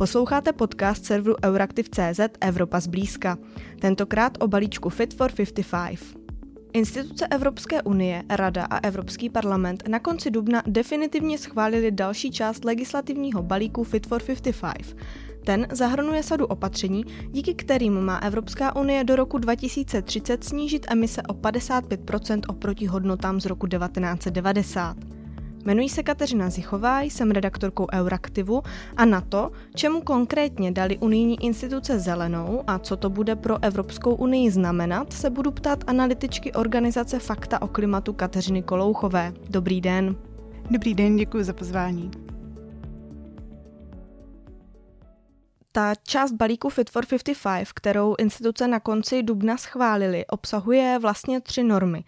Posloucháte podcast serveru Euraktiv.cz Evropa zblízka. Tentokrát o balíčku Fit for 55. Instituce Evropské unie, Rada a Evropský parlament na konci dubna definitivně schválili další část legislativního balíku Fit for 55. Ten zahrnuje sadu opatření, díky kterým má Evropská unie do roku 2030 snížit emise o 55 oproti hodnotám z roku 1990. Jmenuji se Kateřina Zichová, jsem redaktorkou Euraktivu a na to, čemu konkrétně dali unijní instituce zelenou a co to bude pro Evropskou unii znamenat, se budu ptát analytičky organizace Fakta o klimatu Kateřiny Kolouchové. Dobrý den. Dobrý den, děkuji za pozvání. Ta část balíku Fit for 55, kterou instituce na konci dubna schválili, obsahuje vlastně tři normy.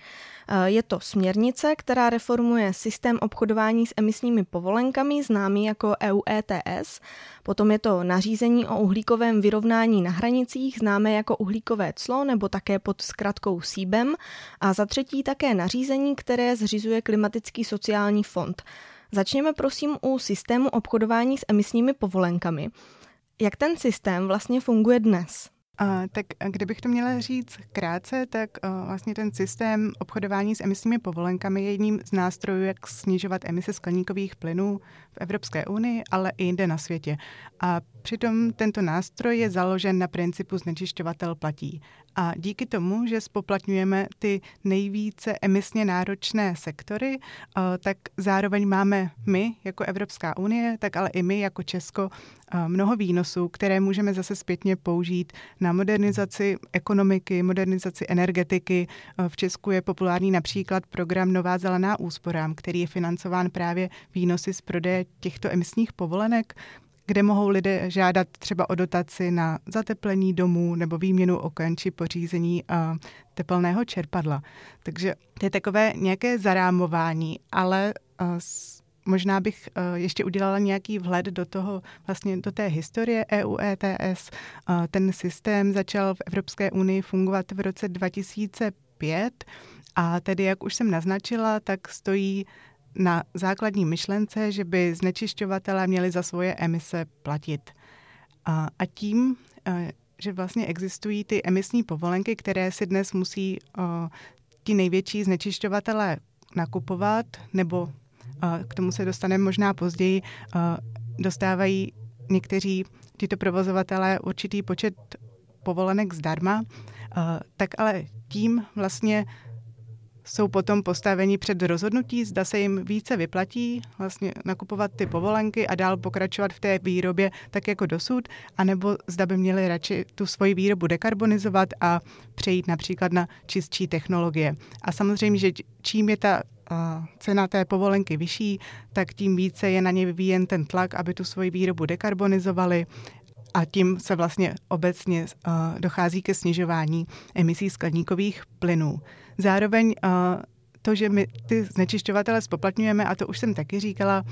Eh, je to směrnice, která reformuje systém obchodování s emisními povolenkami, známý jako EU ETS. Potom je to nařízení o uhlíkovém vyrovnání na hranicích, známé jako uhlíkové clo nebo také pod zkratkou SIBEM. A za třetí také nařízení, které zřizuje Klimatický sociální fond. Začněme prosím u systému obchodování s emisními povolenkami. Jak ten systém vlastně funguje dnes? Uh, tak kdybych to měla říct krátce, tak uh, vlastně ten systém obchodování s emisními povolenkami je jedním z nástrojů, jak snižovat emise skleníkových plynů v Evropské unii, ale i jinde na světě. A přitom tento nástroj je založen na principu znečišťovatel platí. A díky tomu, že spoplatňujeme ty nejvíce emisně náročné sektory, eh, tak zároveň máme my jako Evropská unie, tak ale i my jako Česko eh, mnoho výnosů, které můžeme zase zpětně použít na modernizaci ekonomiky, modernizaci energetiky. Eh, v Česku je populární například program Nová zelená úsporám, který je financován právě výnosy z prodeje těchto emisních povolenek, kde mohou lidé žádat třeba o dotaci na zateplení domů nebo výměnu oken či pořízení uh, tepelného čerpadla. Takže to je takové nějaké zarámování, ale možná bych ještě udělala nějaký vhled do toho, vlastně do té historie EU ETS. Ten systém začal v Evropské unii fungovat v roce 2005 a tedy, jak už jsem naznačila, tak stojí na základní myšlence, že by znečišťovatelé měli za svoje emise platit. A, tím, eh, že vlastně existují ty emisní povolenky, které si dnes musí eh, ti největší znečišťovatelé nakupovat, nebo eh, k tomu se dostaneme možná později, dostávají někteří tyto provozovatelé určitý počet povolenek zdarma, tak ale tím vlastně jsou potom postaveni před rozhodnutí, zda se jim více vyplatí vlastně nakupovat ty povolenky a dál pokračovat v té výrobě tak jako dosud, anebo zda by měli radši tu svoji výrobu dekarbonizovat a přejít například na čistší technologie. A samozřejmě, že čím je ta cena té povolenky vyšší, tak tím více je na ně vyvíjen ten tlak, aby tu svoji výrobu dekarbonizovali a tím se vlastně obecně dochází ke snižování emisí skleníkových plynů. Zároveň to, že my ty znečišťovatele spoplatňujeme, a to už jsem taky říkala,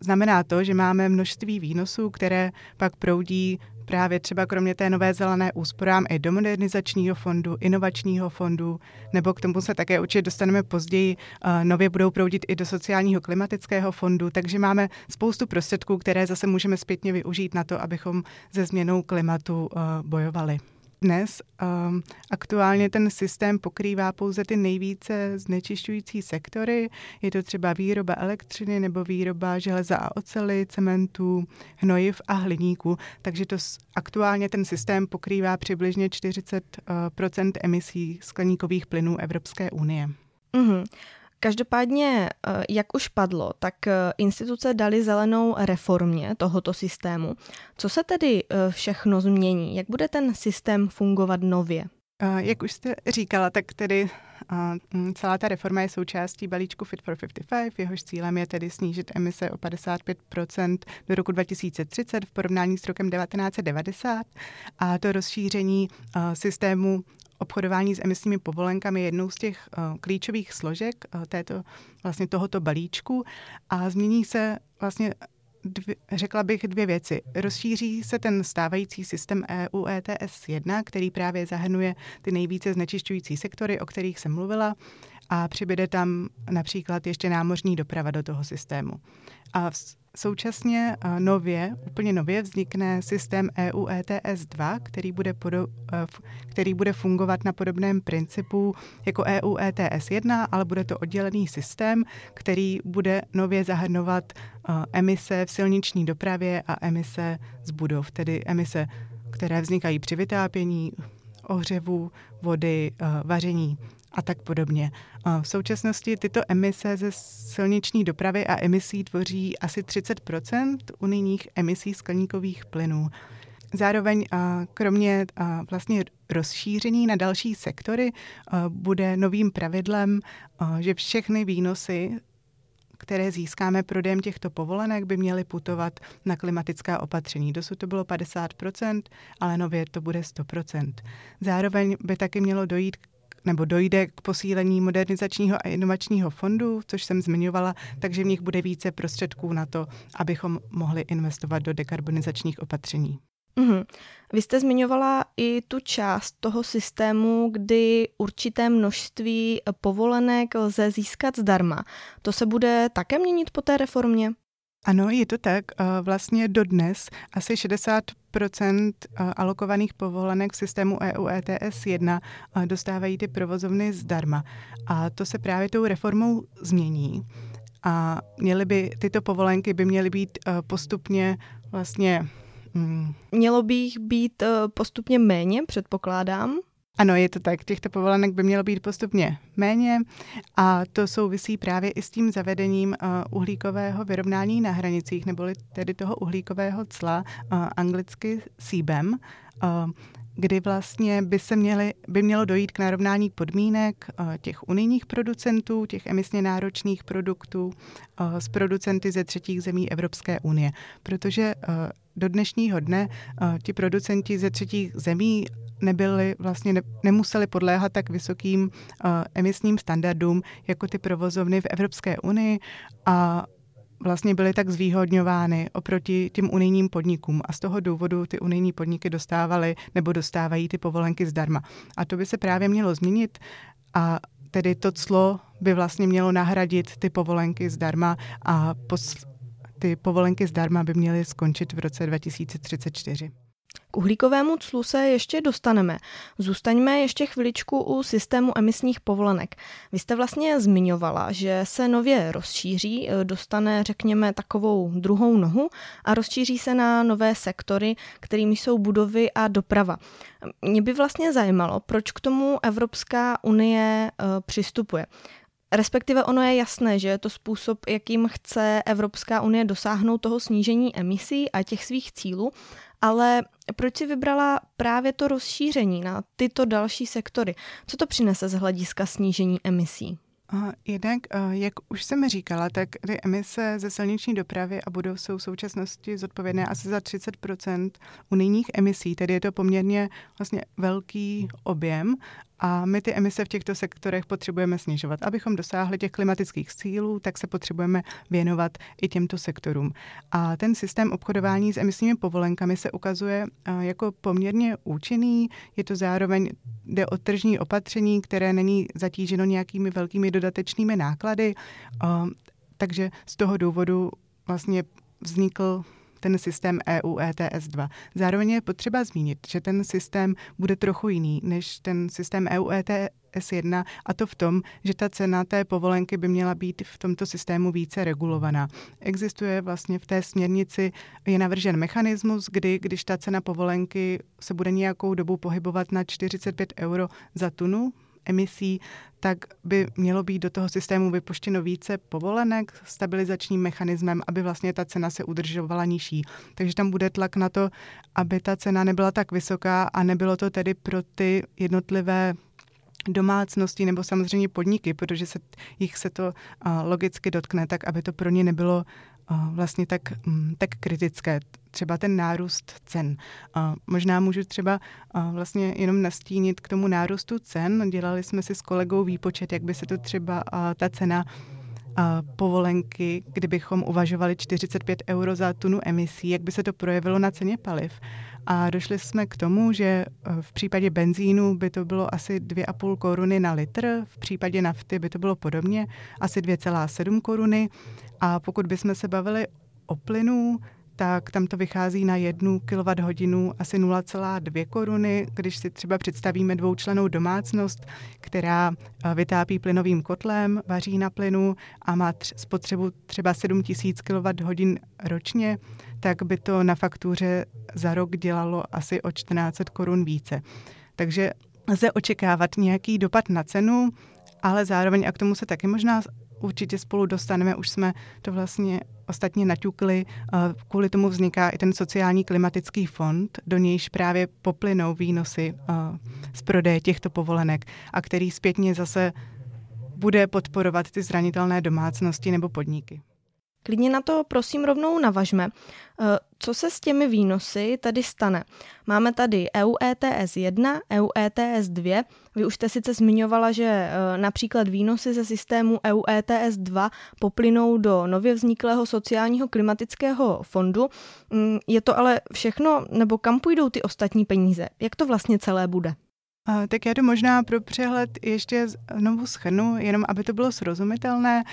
znamená to, že máme množství výnosů, které pak proudí právě třeba kromě té nové zelené úsporám i do modernizačního fondu, inovačního fondu, nebo k tomu se také určitě dostaneme později, nově budou proudit i do sociálního klimatického fondu, takže máme spoustu prostředků, které zase můžeme zpětně využít na to, abychom ze změnou klimatu bojovali. Dnes um, aktuálně ten systém pokrývá pouze ty nejvíce znečišťující sektory. Je to třeba výroba elektřiny nebo výroba železa a ocely, cementu, hnojiv a hliníku. Takže to aktuálně ten systém pokrývá přibližně 40 uh, emisí skleníkových plynů Evropské unie. Mm-hmm. Každopádně, eh, jak už padlo, tak eh, instituce dali zelenou reformě tohoto systému. Co se tedy eh, všechno změní? Jak bude ten systém fungovat nově? Jak už jste říkala, tak tedy mm, celá ta reforma je součástí balíčku Fit for 55, jehož cílem je tedy snížit emise o 55% do roku 2030 v porovnání s rokem 1990 a to rozšíření systému obchodování s emisními povolenkami je jednou z těch uh, klíčových složek uh, této, vlastně tohoto balíčku a změní se vlastně Dvě, řekla bych dvě věci. Rozšíří se ten stávající systém EU ETS 1, který právě zahrnuje ty nejvíce znečišťující sektory, o kterých jsem mluvila, a přibyde tam například ještě námořní doprava do toho systému. A současně nově, úplně nově vznikne systém EU ETS 2, který bude, podo, který bude fungovat na podobném principu jako EU ETS 1, ale bude to oddělený systém, který bude nově zahrnovat emise v silniční dopravě a emise z budov, tedy emise, které vznikají při vytápění, ohřevu, vody, vaření a tak podobně. V současnosti tyto emise ze silniční dopravy a emisí tvoří asi 30% unijních emisí skleníkových plynů. Zároveň kromě vlastně rozšíření na další sektory bude novým pravidlem, že všechny výnosy které získáme prodejem těchto povolenek, by měly putovat na klimatická opatření. Dosud to bylo 50%, ale nově to bude 100%. Zároveň by taky mělo dojít nebo dojde k posílení modernizačního a inovačního fondu, což jsem zmiňovala, takže v nich bude více prostředků na to, abychom mohli investovat do dekarbonizačních opatření. Mm-hmm. Vy jste zmiňovala i tu část toho systému, kdy určité množství povolenek lze získat zdarma. To se bude také měnit po té reformě? Ano, je to tak. Vlastně dodnes asi 60 alokovaných povolenek v systému EU ETS 1 dostávají ty provozovny zdarma. A to se právě tou reformou změní. A měly by, tyto povolenky by měly být postupně vlastně Hmm. Mělo by jich být postupně méně, předpokládám. Ano, je to tak. Těchto povolenek by mělo být postupně méně a to souvisí právě i s tím zavedením uh, uhlíkového vyrovnání na hranicích, neboli tedy toho uhlíkového cla, uh, anglicky CBAM, uh, kdy vlastně by se měly, by mělo dojít k narovnání podmínek těch unijních producentů, těch emisně náročných produktů s producenty ze třetích zemí Evropské unie. Protože do dnešního dne ti producenti ze třetích zemí nebyli, vlastně ne, nemuseli podléhat tak vysokým uh, emisním standardům jako ty provozovny v Evropské unii a vlastně byly tak zvýhodňovány oproti těm unijním podnikům a z toho důvodu ty unijní podniky dostávaly nebo dostávají ty povolenky zdarma. A to by se právě mělo změnit a tedy to clo by vlastně mělo nahradit ty povolenky zdarma a pos- ty povolenky zdarma by měly skončit v roce 2034. K uhlíkovému clu se ještě dostaneme. Zůstaňme ještě chviličku u systému emisních povolenek. Vy jste vlastně zmiňovala, že se nově rozšíří, eh, dostane, řekněme, takovou druhou nohu a rozšíří se na nové sektory, kterými jsou budovy a doprava. Mě by vlastně zajímalo, proč k tomu Evropská unie eh, přistupuje. Respektive ono je jasné, že je to způsob, jakým chce Evropská unie dosáhnout toho snížení emisí a těch svých cílů, ale proč si vybrala právě to rozšíření na tyto další sektory? Co to přinese z hlediska snížení emisí? Jednak, jak už jsem říkala, tak ty emise ze silniční dopravy a budov jsou v současnosti zodpovědné asi za 30% unijních emisí, tedy je to poměrně vlastně velký objem a my ty emise v těchto sektorech potřebujeme snižovat. Abychom dosáhli těch klimatických cílů, tak se potřebujeme věnovat i těmto sektorům. A ten systém obchodování s emisními povolenkami se ukazuje jako poměrně účinný. Je to zároveň, jde o tržní opatření, které není zatíženo nějakými velkými dodatečnými náklady. Takže z toho důvodu vlastně vznikl ten systém EU ETS 2. Zároveň je potřeba zmínit, že ten systém bude trochu jiný než ten systém EU ETS 1 a to v tom, že ta cena té povolenky by měla být v tomto systému více regulovaná. Existuje vlastně v té směrnici, je navržen mechanismus, kdy, když ta cena povolenky se bude nějakou dobu pohybovat na 45 euro za tunu, emisí, tak by mělo být do toho systému vypuštěno více povolenek stabilizačním mechanismem, aby vlastně ta cena se udržovala nižší. Takže tam bude tlak na to, aby ta cena nebyla tak vysoká a nebylo to tedy pro ty jednotlivé domácnosti nebo samozřejmě podniky, protože se, jich se to logicky dotkne, tak aby to pro ně nebylo vlastně tak, um, tak kritické třeba ten nárůst cen. Možná můžu třeba vlastně jenom nastínit k tomu nárůstu cen. Dělali jsme si s kolegou výpočet, jak by se to třeba ta cena povolenky, kdybychom uvažovali 45 euro za tunu emisí, jak by se to projevilo na ceně paliv. A došli jsme k tomu, že eh, v případě benzínu by to bylo asi 2,5 koruny na litr, v případě nafty by to bylo podobně, asi 2,7 koruny a pokud bychom se bavili o plynu, tak tam to vychází na jednu kWh asi 0,2 koruny. Když si třeba představíme dvoučlenou domácnost, která eh, vytápí plynovým kotlem, vaří na plynu a má tř- spotřebu třeba 7000 kWh ročně, tak by to na faktuře za rok dělalo asi o 14 korun více. Takže lze očekávat nějaký dopad na cenu, ale zároveň, a k tomu se taky možná určitě spolu dostaneme, už jsme to vlastně ostatně naťukli, kvůli tomu vzniká i ten sociální klimatický fond, do nějž právě poplynou výnosy z prodeje těchto povolenek a který zpětně zase bude podporovat ty zranitelné domácnosti nebo podniky. Klidně na to prosím rovnou navažme. Eh, co se s těmi výnosy tady stane? Máme tady EU ETS 1, EU ETS 2. Vy už jste sice zmiňovala, že eh, například výnosy ze systému EU ETS 2 poplynou do nově vzniklého sociálního klimatického fondu. Mm, je to ale všechno, nebo kam půjdou ty ostatní peníze? Jak to vlastně celé bude? Tak já to možná pro přehled ještě znovu schrnu, jenom aby to bylo srozumitelné.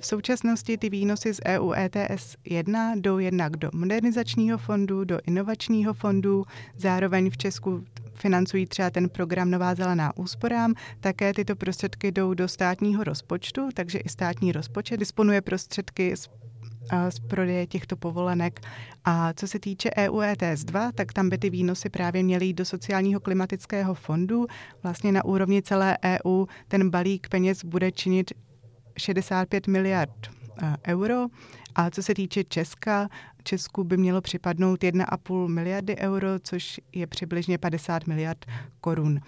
V současnosti ty výnosy z EU ETS 1 jdou jednak do modernizačního fondu, do inovačního fondu, zároveň v Česku financují třeba ten program Nová zelená úsporám, také tyto prostředky jdou do státního rozpočtu, takže i státní rozpočet disponuje prostředky z z prodeje těchto povolenek. A co se týče EU ETS 2, tak tam by ty výnosy právě měly jít do sociálního klimatického fondu. Vlastně na úrovni celé EU ten balík peněz bude činit 65 miliard euro. A co se týče Česka, Česku by mělo připadnout 1,5 miliardy euro, což je přibližně 50 miliard korun.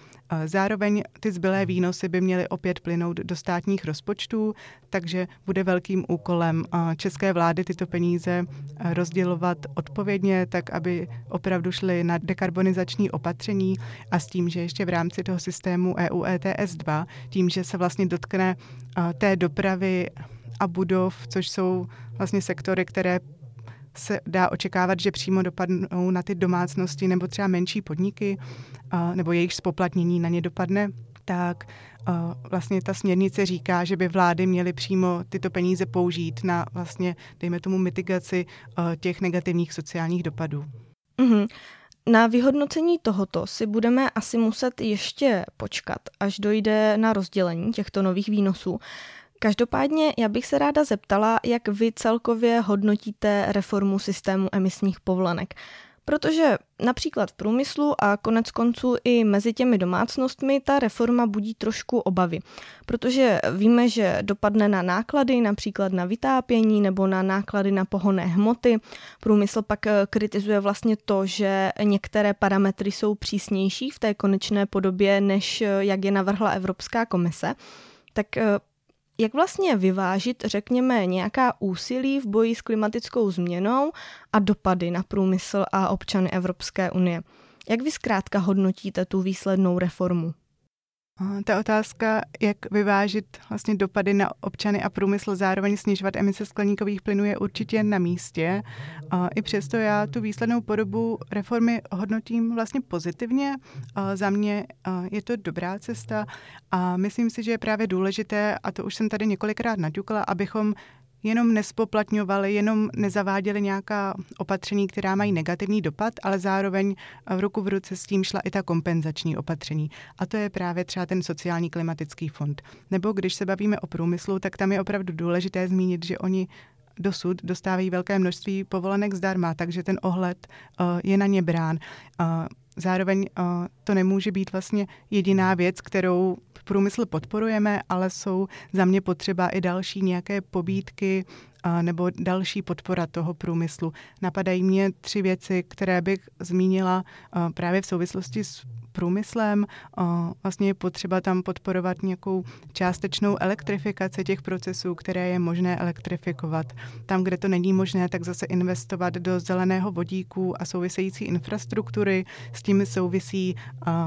Zároveň ty zbylé výnosy by měly opět plynout do státních rozpočtů, takže bude velkým úkolem české vlády tyto peníze rozdělovat odpovědně, tak aby opravdu šly na dekarbonizační opatření a s tím, že ještě v rámci toho systému EU ETS 2, tím, že se vlastně dotkne té dopravy a budov, což jsou vlastně sektory, které se dá očekávat, že přímo dopadnou na ty domácnosti nebo třeba menší podniky, nebo jejich spoplatnění na ně dopadne, tak vlastně ta směrnice říká, že by vlády měly přímo tyto peníze použít na vlastně, dejme tomu, mitigaci těch negativních sociálních dopadů. Mm-hmm. Na vyhodnocení tohoto si budeme asi muset ještě počkat, až dojde na rozdělení těchto nových výnosů. Každopádně já bych se ráda zeptala, jak vy celkově hodnotíte reformu systému emisních povolenek. Protože například v průmyslu a konec konců i mezi těmi domácnostmi ta reforma budí trošku obavy. Protože víme, že dopadne na náklady, například na vytápění nebo na náklady na pohonné hmoty. Průmysl pak eh, kritizuje vlastně to, že některé parametry jsou přísnější v té konečné podobě, než eh, jak je navrhla Evropská komise. Tak eh, jak vlastně vyvážit, řekněme, nějaká úsilí v boji s klimatickou změnou a dopady na průmysl a občany Evropské unie? Jak vy zkrátka hodnotíte tu výslednou reformu? Ta otázka, jak vyvážit vlastně dopady na občany a průmysl, zároveň snižovat emise skleníkových plynů, je určitě na místě. I přesto já tu výslednou podobu reformy hodnotím vlastně pozitivně. Za mě je to dobrá cesta a myslím si, že je právě důležité, a to už jsem tady několikrát naťukla, abychom jenom nespoplatňovali, jenom nezaváděli nějaká opatření, která mají negativní dopad, ale zároveň v ruku v ruce s tím šla i ta kompenzační opatření. A to je právě třeba ten sociální klimatický fond. Nebo když se bavíme o průmyslu, tak tam je opravdu důležité zmínit, že oni dosud dostávají velké množství povolenek zdarma, takže ten ohled uh, je na ně brán. Zároveň uh, to nemůže být vlastně jediná věc, kterou průmysl podporujeme, ale jsou za mě potřeba i další nějaké pobídky nebo další podpora toho průmyslu. Napadají mě tři věci, které bych zmínila právě v souvislosti s průmyslem. Vlastně je potřeba tam podporovat nějakou částečnou elektrifikaci těch procesů, které je možné elektrifikovat. Tam, kde to není možné, tak zase investovat do zeleného vodíku a související infrastruktury. S tím souvisí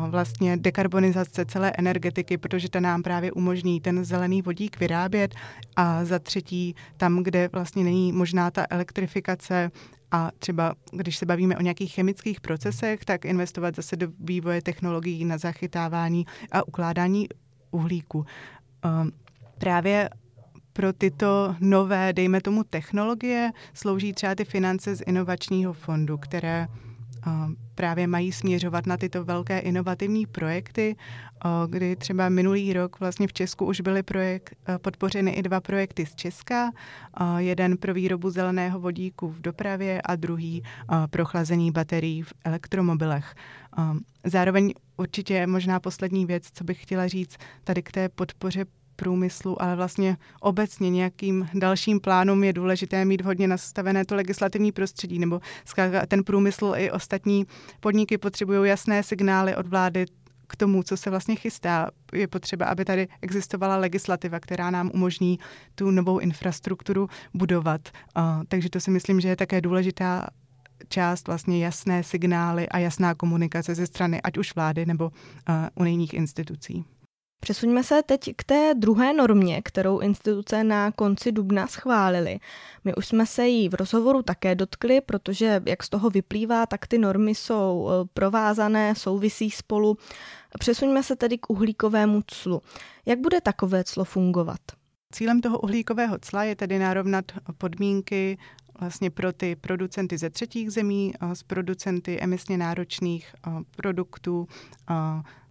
vlastně dekarbonizace celé energetiky, protože ta nám právě umožní ten zelený vodík vyrábět. A za třetí, tam, kde vlastně není možná ta elektrifikace a třeba, když se bavíme o nějakých chemických procesech, tak investovat zase do vývoje technologií na zachytávání a ukládání uhlíku. Ehm, právě pro tyto nové, dejme tomu, technologie slouží třeba ty finance z inovačního fondu, které právě mají směřovat na tyto velké inovativní projekty, kdy třeba minulý rok vlastně v Česku už byly projekt, podpořeny i dva projekty z Česka, jeden pro výrobu zeleného vodíku v dopravě a druhý pro chlazení baterií v elektromobilech. Zároveň určitě možná poslední věc, co bych chtěla říct tady k té podpoře průmyslu, ale vlastně obecně nějakým dalším plánům je důležité mít hodně nastavené to legislativní prostředí, nebo ten průmysl i ostatní podniky potřebují jasné signály od vlády k tomu, co se vlastně chystá. Je potřeba, aby tady existovala legislativa, která nám umožní tu novou infrastrukturu budovat. takže to si myslím, že je také důležitá část vlastně jasné signály a jasná komunikace ze strany ať už vlády nebo unijních institucí. Přesuňme se teď k té druhé normě, kterou instituce na konci dubna schválily. My už jsme se jí v rozhovoru také dotkli, protože jak z toho vyplývá, tak ty normy jsou e, provázané, souvisí spolu. Přesuňme se tedy k uhlíkovému clu. Jak bude takové clo fungovat? Cílem toho uhlíkového cla je tedy narovnat podmínky vlastně pro ty producenty ze třetích zemí s producenty emisně náročných produktů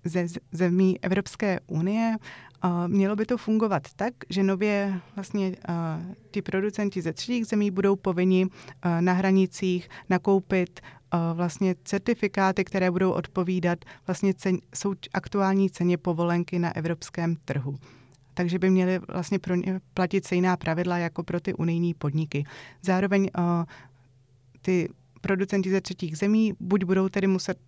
ze zemí Evropské unie. Mělo by to fungovat tak, že nově vlastně ti producenti ze třetích zemí budou povinni na hranicích nakoupit vlastně certifikáty, které budou odpovídat vlastně cen, jsou aktuální ceně povolenky na evropském trhu takže by měly vlastně pro ně platit stejná pravidla jako pro ty unijní podniky. Zároveň ty producenti ze třetích zemí buď budou tedy muset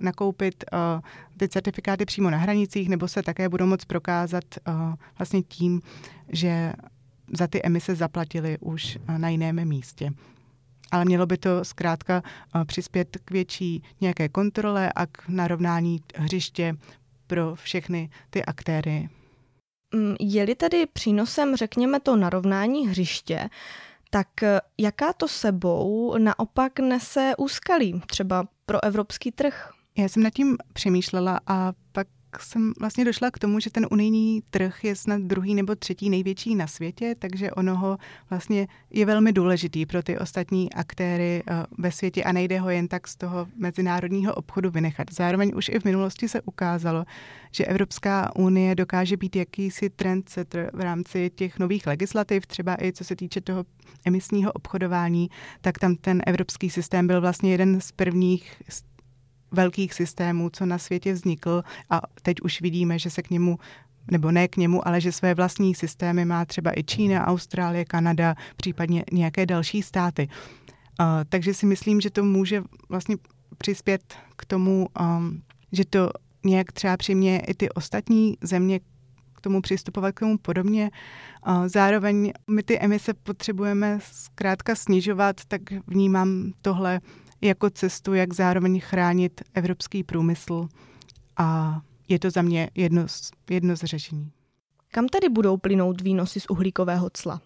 nakoupit uh, ty certifikáty přímo na hranicích, nebo se také budou moct prokázat uh, vlastně tím, že za ty emise zaplatili už uh, na jiném místě. Ale mělo by to zkrátka uh, přispět k větší nějaké kontrole a k narovnání hřiště pro všechny ty aktéry Mm, je-li tedy přínosem, řekněme, to narovnání hřiště, tak jaká to sebou naopak nese úskalí třeba pro evropský trh? Já jsem nad tím přemýšlela a pak jsem vlastně došla k tomu, že ten unijní trh je snad druhý nebo třetí největší na světě, takže onoho vlastně je velmi důležitý pro ty ostatní aktéry eh, ve světě a nejde ho jen tak z toho mezinárodního obchodu vynechat. Zároveň už i v minulosti se ukázalo, že Evropská unie dokáže být jakýsi trendsetter v rámci těch nových legislativ, třeba i co se týče toho emisního obchodování, tak tam ten evropský systém byl vlastně jeden z prvních velkých systémů, co na světě vznikl a teď už vidíme, že se k němu nebo ne k němu, ale že své vlastní systémy má třeba i Čína, Austrálie, Kanada, případně nějaké další státy. Uh, takže si myslím, že to může vlastně přispět k tomu, um, že to nějak třeba přiměje i ty ostatní země k tomu přistupovat k tomu podobně. Uh, zároveň my ty emise potřebujeme zkrátka snižovat, tak vnímám tohle jako cestu, jak zároveň chránit evropský průmysl a je to za mě jedno z, jedno z řešení. Kam tedy budou plynout výnosy z uhlíkového cla?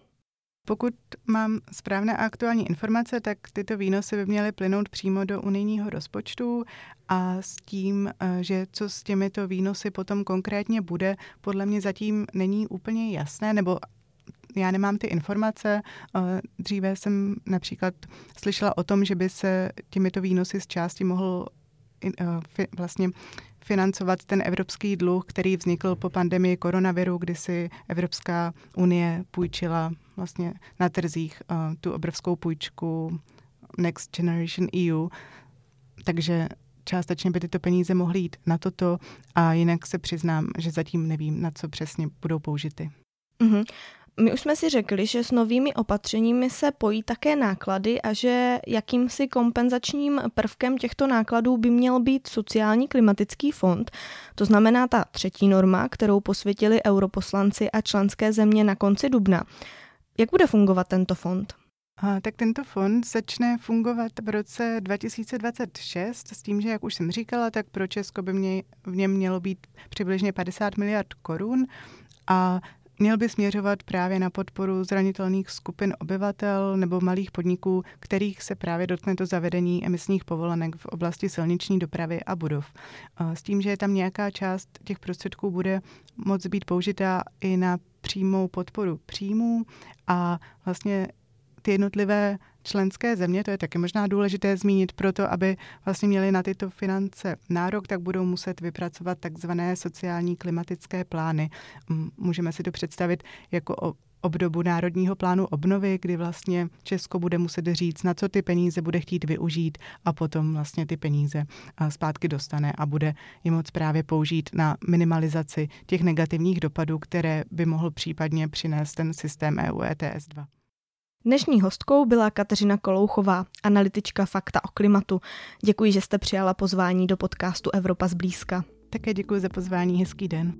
Pokud mám správné a aktuální informace, tak tyto výnosy by měly plynout přímo do unijního rozpočtu a s tím, eh, že co s těmito výnosy potom konkrétně bude, podle mě zatím není úplně jasné, nebo já nemám ty informace. Eh, dříve jsem například slyšela o tom, že by se těmito výnosy z části mohl eh, vlastně financovat ten evropský dluh, který vznikl po pandemii koronaviru, kdy si Evropská unie půjčila vlastně na trzích eh, tu obrovskou půjčku Next Generation EU. Takže částečně by tyto peníze mohly jít na toto a jinak se přiznám, že zatím nevím, na co přesně budou použity. Mm-hmm. My už jsme si řekli, že s novými opatřeními se pojí také náklady a že jakýmsi kompenzačním prvkem těchto nákladů by měl být sociální klimatický fond. To znamená ta třetí norma, kterou posvětili europoslanci a členské země na konci dubna. Jak bude fungovat tento fond? Tak tento fond začne fungovat v roce 2026 s tím, že, jak už jsem říkala, tak pro Česko by mě, v něm mělo být přibližně 50 miliard korun a měl by směřovat právě na podporu zranitelných skupin obyvatel nebo malých podniků, kterých se právě dotkne to zavedení emisních povolenek v oblasti silniční dopravy a budov. S tím, že je tam nějaká část těch prostředků bude moc být použita i na přímou podporu příjmů a vlastně ty jednotlivé členské země, to je taky možná důležité zmínit, proto aby vlastně měli na tyto finance nárok, tak budou muset vypracovat takzvané sociální klimatické plány. Můžeme si to představit jako obdobu Národního plánu obnovy, kdy vlastně Česko bude muset říct, na co ty peníze bude chtít využít a potom vlastně ty peníze zpátky dostane a bude je moc právě použít na minimalizaci těch negativních dopadů, které by mohl případně přinést ten systém EU ETS 2. Dnešní hostkou byla Kateřina Kolouchová, analytička Fakta o klimatu. Děkuji, že jste přijala pozvání do podcastu Evropa zblízka. Také děkuji za pozvání, hezký den.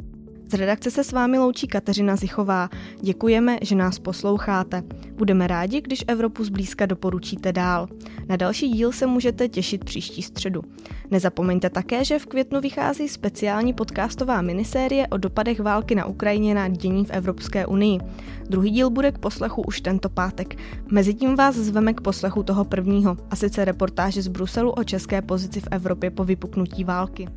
Z redakce se s vámi loučí Kateřina Zichová. Děkujeme, že nás posloucháte. Budeme rádi, když Evropu zblízka doporučíte dál. Na další díl se můžete těšit příští středu. Nezapomeňte také, že v květnu vychází speciální podcastová minisérie o dopadech války na Ukrajině na dění v Evropské unii. Druhý díl bude k poslechu už tento pátek. Mezitím vás zveme k poslechu toho prvního, a sice reportáže z Bruselu o české pozici v Evropě po vypuknutí války.